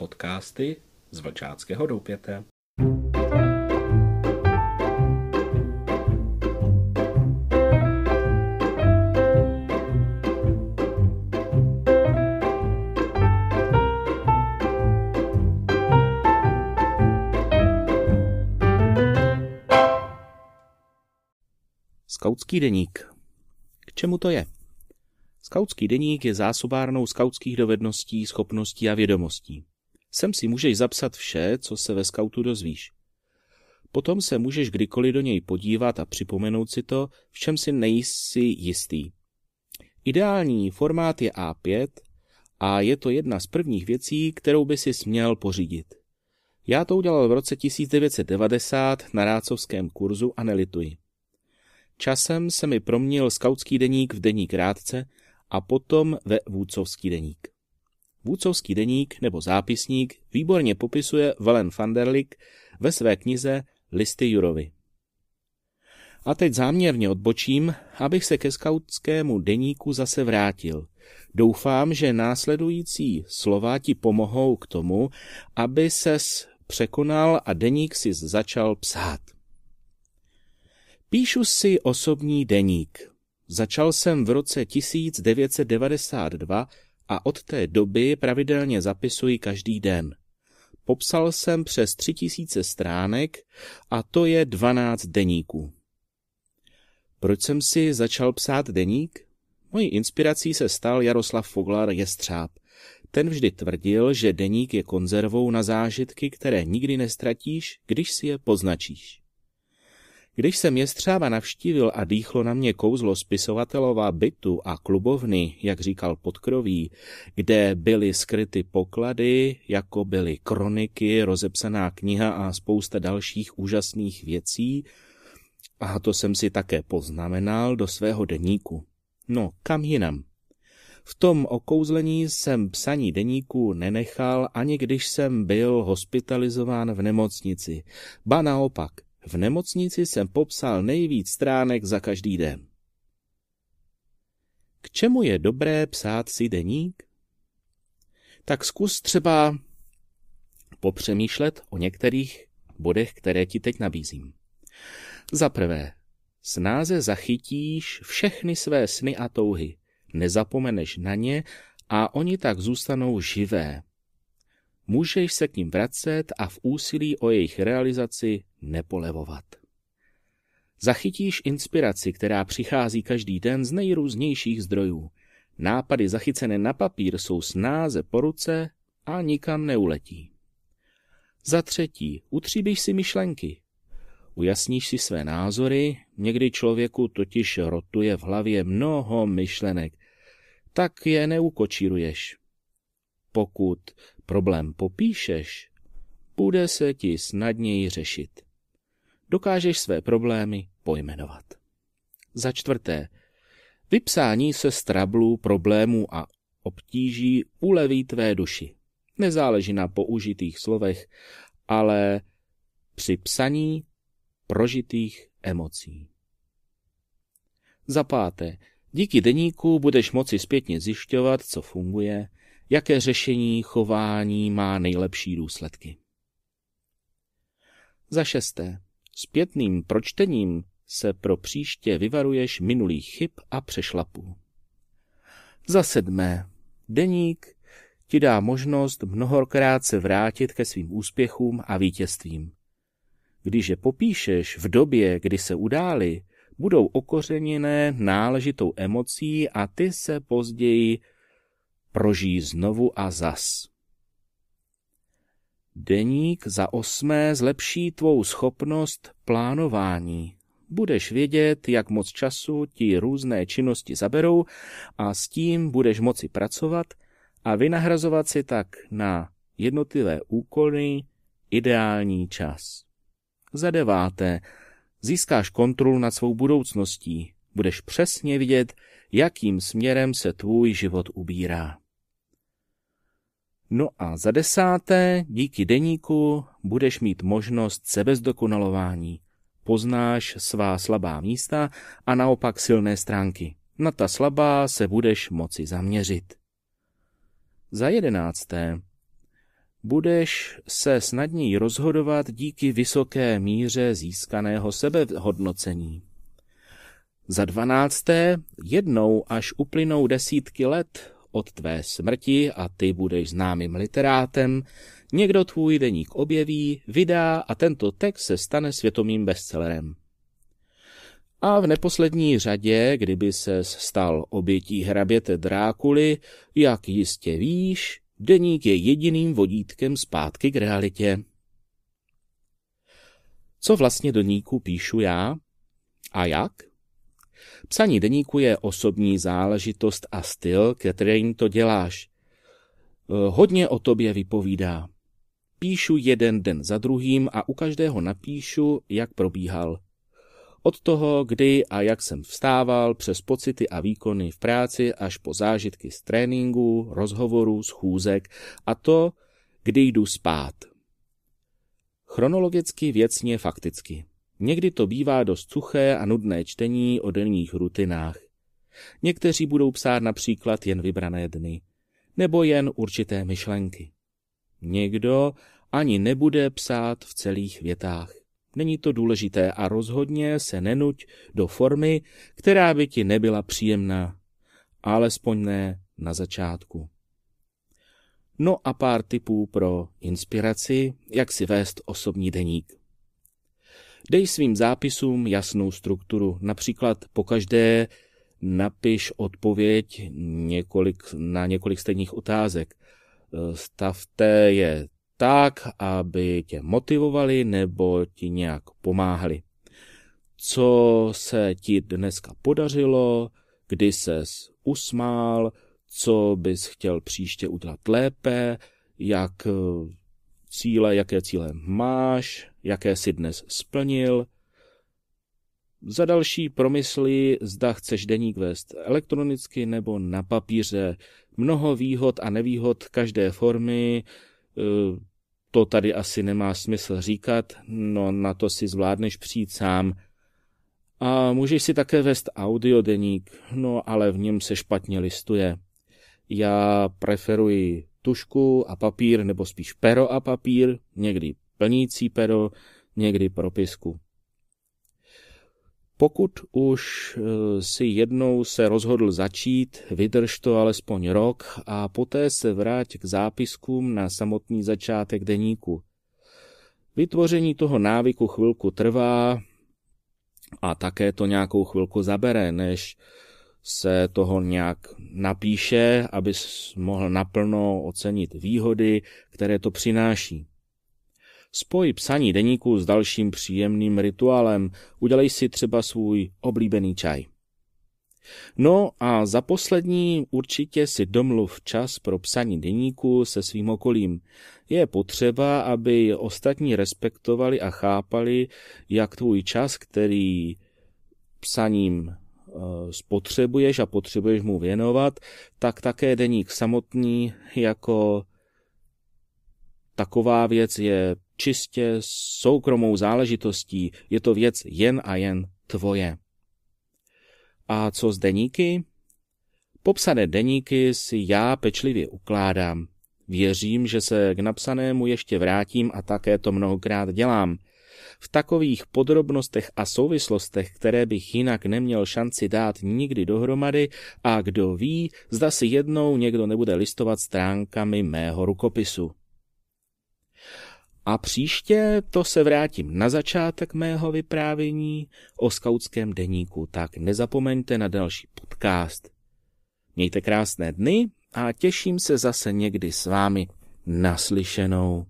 Podcasty z Vlčáckého doupěte. Skautský deník. K čemu to je? Skautský deník je zásobárnou skautských dovedností, schopností a vědomostí. Sem si můžeš zapsat vše, co se ve skautu dozvíš. Potom se můžeš kdykoliv do něj podívat a připomenout si to, v čem si nejsi jistý. Ideální formát je A5 a je to jedna z prvních věcí, kterou by si směl pořídit. Já to udělal v roce 1990 na rácovském kurzu a nelituji. Časem se mi proměnil skautský deník v deník rádce a potom ve vůdcovský deník. Vůdcovský deník nebo zápisník výborně popisuje Valen van der Lik ve své knize Listy Jurovi. A teď záměrně odbočím, abych se ke skautskému deníku zase vrátil. Doufám, že následující slova ti pomohou k tomu, aby ses překonal a deník si začal psát. Píšu si osobní deník. Začal jsem v roce 1992 a od té doby pravidelně zapisuji každý den. Popsal jsem přes 3000 stránek a to je 12 deníků. Proč jsem si začal psát deník? Mojí inspirací se stal Jaroslav Foglar Jestřáb. Ten vždy tvrdil, že deník je konzervou na zážitky, které nikdy nestratíš, když si je poznačíš. Když jsem Jestřába navštívil a dýchlo na mě kouzlo spisovatelova bytu a klubovny, jak říkal Podkroví, kde byly skryty poklady, jako byly kroniky, rozepsaná kniha a spousta dalších úžasných věcí, a to jsem si také poznamenal do svého deníku. No, kam jinam? V tom okouzlení jsem psaní deníku nenechal, ani když jsem byl hospitalizován v nemocnici. Ba naopak – v nemocnici jsem popsal nejvíc stránek za každý den. K čemu je dobré psát si deník? Tak zkus třeba popřemýšlet o některých bodech, které ti teď nabízím. Za prvé, snáze zachytíš všechny své sny a touhy, nezapomeneš na ně a oni tak zůstanou živé. Můžeš se k ním vracet a v úsilí o jejich realizaci nepolevovat. Zachytíš inspiraci, která přichází každý den z nejrůznějších zdrojů. Nápady zachycené na papír jsou snáze po ruce a nikam neuletí. Za třetí, utříbíš si myšlenky. Ujasníš si své názory, někdy člověku totiž rotuje v hlavě mnoho myšlenek, tak je neukočíruješ. Pokud problém popíšeš, bude se ti snadněji řešit. Dokážeš své problémy pojmenovat. Za čtvrté, vypsání se z trablů, problémů a obtíží uleví tvé duši. Nezáleží na použitých slovech, ale při psaní prožitých emocí. Za páté, díky deníku budeš moci zpětně zjišťovat, co funguje, jaké řešení chování má nejlepší důsledky. Za šesté, zpětným pročtením se pro příště vyvaruješ minulých chyb a přešlapů. Za sedmé, deník ti dá možnost mnohokrát se vrátit ke svým úspěchům a vítězstvím. Když je popíšeš v době, kdy se udály, budou okořeněné náležitou emocí a ty se později prožijí znovu a zas. Deník za osmé zlepší tvou schopnost plánování. Budeš vědět, jak moc času ti různé činnosti zaberou a s tím budeš moci pracovat a vynahrazovat si tak na jednotlivé úkoly ideální čas. Za deváté, získáš kontrolu nad svou budoucností. Budeš přesně vidět, jakým směrem se tvůj život ubírá. No a za desáté, díky deníku budeš mít možnost sebezdokonalování. Poznáš svá slabá místa a naopak silné stránky. Na ta slabá se budeš moci zaměřit. Za jedenácté, budeš se snadněji rozhodovat díky vysoké míře získaného sebehodnocení. Za dvanácté, jednou až uplynou desítky let od tvé smrti a ty budeš známým literátem, někdo tvůj deník objeví, vydá a tento text se stane světomým bestsellerem. A v neposlední řadě, kdyby se stal obětí hraběte Drákuly, jak jistě víš, deník je jediným vodítkem zpátky k realitě. Co vlastně do deníku píšu já? A jak? Psaní deníku je osobní záležitost a styl, kterým to děláš. Eh, hodně o tobě vypovídá. Píšu jeden den za druhým a u každého napíšu, jak probíhal. Od toho, kdy a jak jsem vstával, přes pocity a výkony v práci až po zážitky z tréninku, rozhovorů, schůzek a to, kdy jdu spát. Chronologicky, věcně, fakticky. Někdy to bývá dost suché a nudné čtení o denních rutinách. Někteří budou psát například jen vybrané dny, nebo jen určité myšlenky. Někdo ani nebude psát v celých větách. Není to důležité a rozhodně se nenuť do formy, která by ti nebyla příjemná, alespoň ne na začátku. No a pár tipů pro inspiraci, jak si vést osobní deník. Dej svým zápisům jasnou strukturu, například po každé napiš odpověď několik, na několik stejných otázek. Stavte je tak, aby tě motivovali nebo ti nějak pomáhali. Co se ti dneska podařilo, kdy ses usmál, co bys chtěl příště udělat lépe, jak cíle, jaké cíle máš, jaké si dnes splnil. Za další promysli, zda chceš deník vést elektronicky nebo na papíře. Mnoho výhod a nevýhod každé formy, eh, to tady asi nemá smysl říkat, no na to si zvládneš přijít sám. A můžeš si také vést audiodeník, no ale v něm se špatně listuje. Já preferuji tušku a papír, nebo spíš pero a papír, někdy plnící pero, někdy propisku. Pokud už eh, si jednou se rozhodl začít, vydrž to alespoň rok a poté se vrať k zápiskům na samotný začátek deníku. Vytvoření toho návyku chvilku trvá a také to nějakou chvilku zabere, než se toho nějak napíše, abys mohl naplno ocenit výhody, které to přináší. Spoj psaní deníku s dalším příjemným rituálem, udělej si třeba svůj oblíbený čaj. No a za poslední určitě si domluv čas pro psaní deníku se svým okolím. Je potřeba, aby ostatní respektovali a chápali, jak tvůj čas, který psaním spotřebuješ a potřebuješ mu věnovat, tak také deník samotný jako taková věc je čistě soukromou záležitostí, je to věc jen a jen tvoje. A co z deníky? Popsané deníky si já pečlivě ukládám. Věřím, že se k napsanému ještě vrátím a také to mnohokrát dělám – v takových podrobnostech a souvislostech, které bych jinak neměl šanci dát nikdy dohromady a kdo ví, zda si jednou někdo nebude listovat stránkami mého rukopisu. A příště to se vrátím na začátek mého vyprávění o skautském deníku, tak nezapomeňte na další podcast. Mějte krásné dny a těším se zase někdy s vámi naslyšenou.